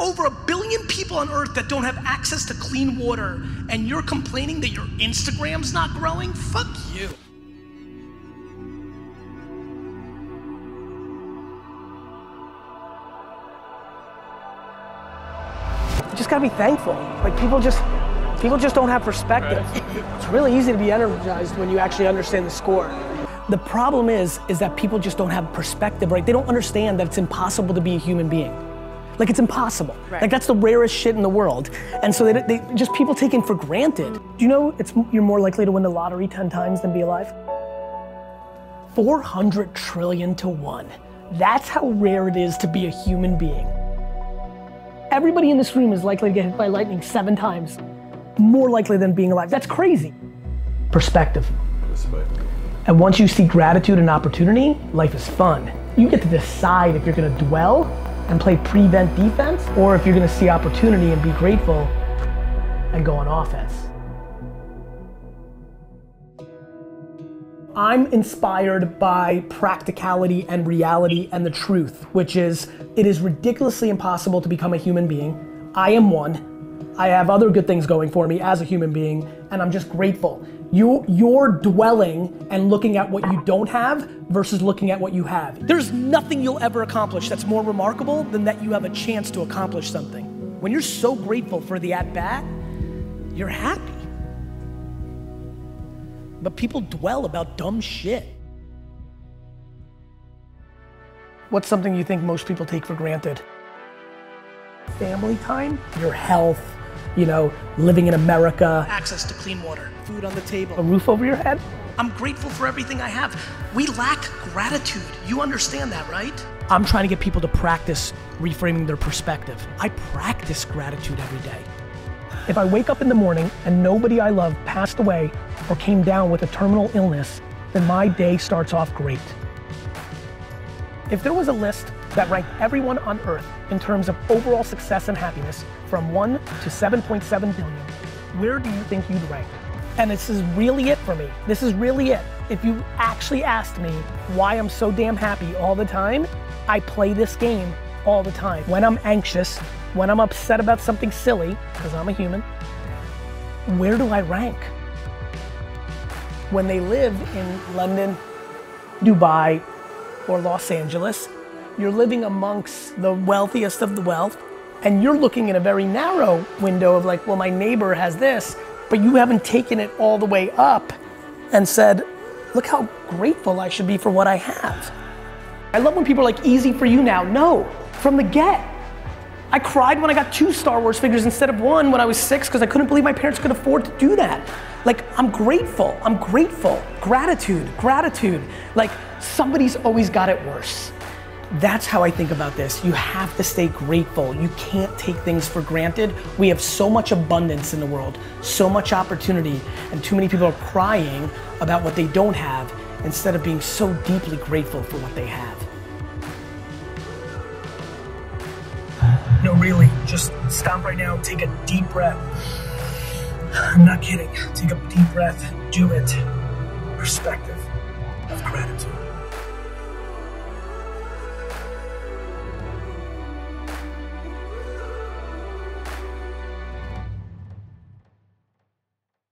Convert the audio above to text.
over a billion people on earth that don't have access to clean water, and you're complaining that your Instagram's not growing? Fuck you. You just gotta be thankful. Like people just people just don't have perspective. It's really easy to be energized when you actually understand the score. The problem is, is that people just don't have perspective, right? They don't understand that it's impossible to be a human being. Like it's impossible. Right. Like that's the rarest shit in the world. And so they, they just people taken for granted. Do you know it's you're more likely to win the lottery 10 times than be alive? 400 trillion to one. That's how rare it is to be a human being. Everybody in this room is likely to get hit by lightning seven times. More likely than being alive. That's crazy. Perspective. And once you see gratitude and opportunity, life is fun. You get to decide if you're gonna dwell and play prevent defense, or if you're gonna see opportunity and be grateful and go on offense. I'm inspired by practicality and reality and the truth, which is it is ridiculously impossible to become a human being. I am one. I have other good things going for me as a human being, and I'm just grateful. You, you're dwelling and looking at what you don't have versus looking at what you have. There's nothing you'll ever accomplish that's more remarkable than that you have a chance to accomplish something. When you're so grateful for the at bat, you're happy. But people dwell about dumb shit. What's something you think most people take for granted? Family time, your health, you know, living in America, Access to clean water, food on the table. a roof over your head. I'm grateful for everything I have. We lack gratitude. You understand that, right? I'm trying to get people to practice reframing their perspective. I practice gratitude every day. If I wake up in the morning and nobody I love passed away or came down with a terminal illness, then my day starts off great. If there was a list that ranked everyone on earth in terms of overall success and happiness from 1 to 7.7 billion, where do you think you'd rank? And this is really it for me. This is really it. If you actually asked me why I'm so damn happy all the time, I play this game all the time. When I'm anxious, when I'm upset about something silly, because I'm a human, where do I rank? When they live in London, Dubai, or Los Angeles, you're living amongst the wealthiest of the wealth, and you're looking in a very narrow window of like, well, my neighbor has this, but you haven't taken it all the way up and said, look how grateful I should be for what I have. I love when people are like, easy for you now. No, from the get. I cried when I got two Star Wars figures instead of one when I was six because I couldn't believe my parents could afford to do that. Like, I'm grateful. I'm grateful. Gratitude, gratitude. Like, somebody's always got it worse. That's how I think about this. You have to stay grateful. You can't take things for granted. We have so much abundance in the world, so much opportunity, and too many people are crying about what they don't have instead of being so deeply grateful for what they have. No, really, just stop right now, take a deep breath. I'm not kidding. Take a deep breath, do it. Perspective of gratitude.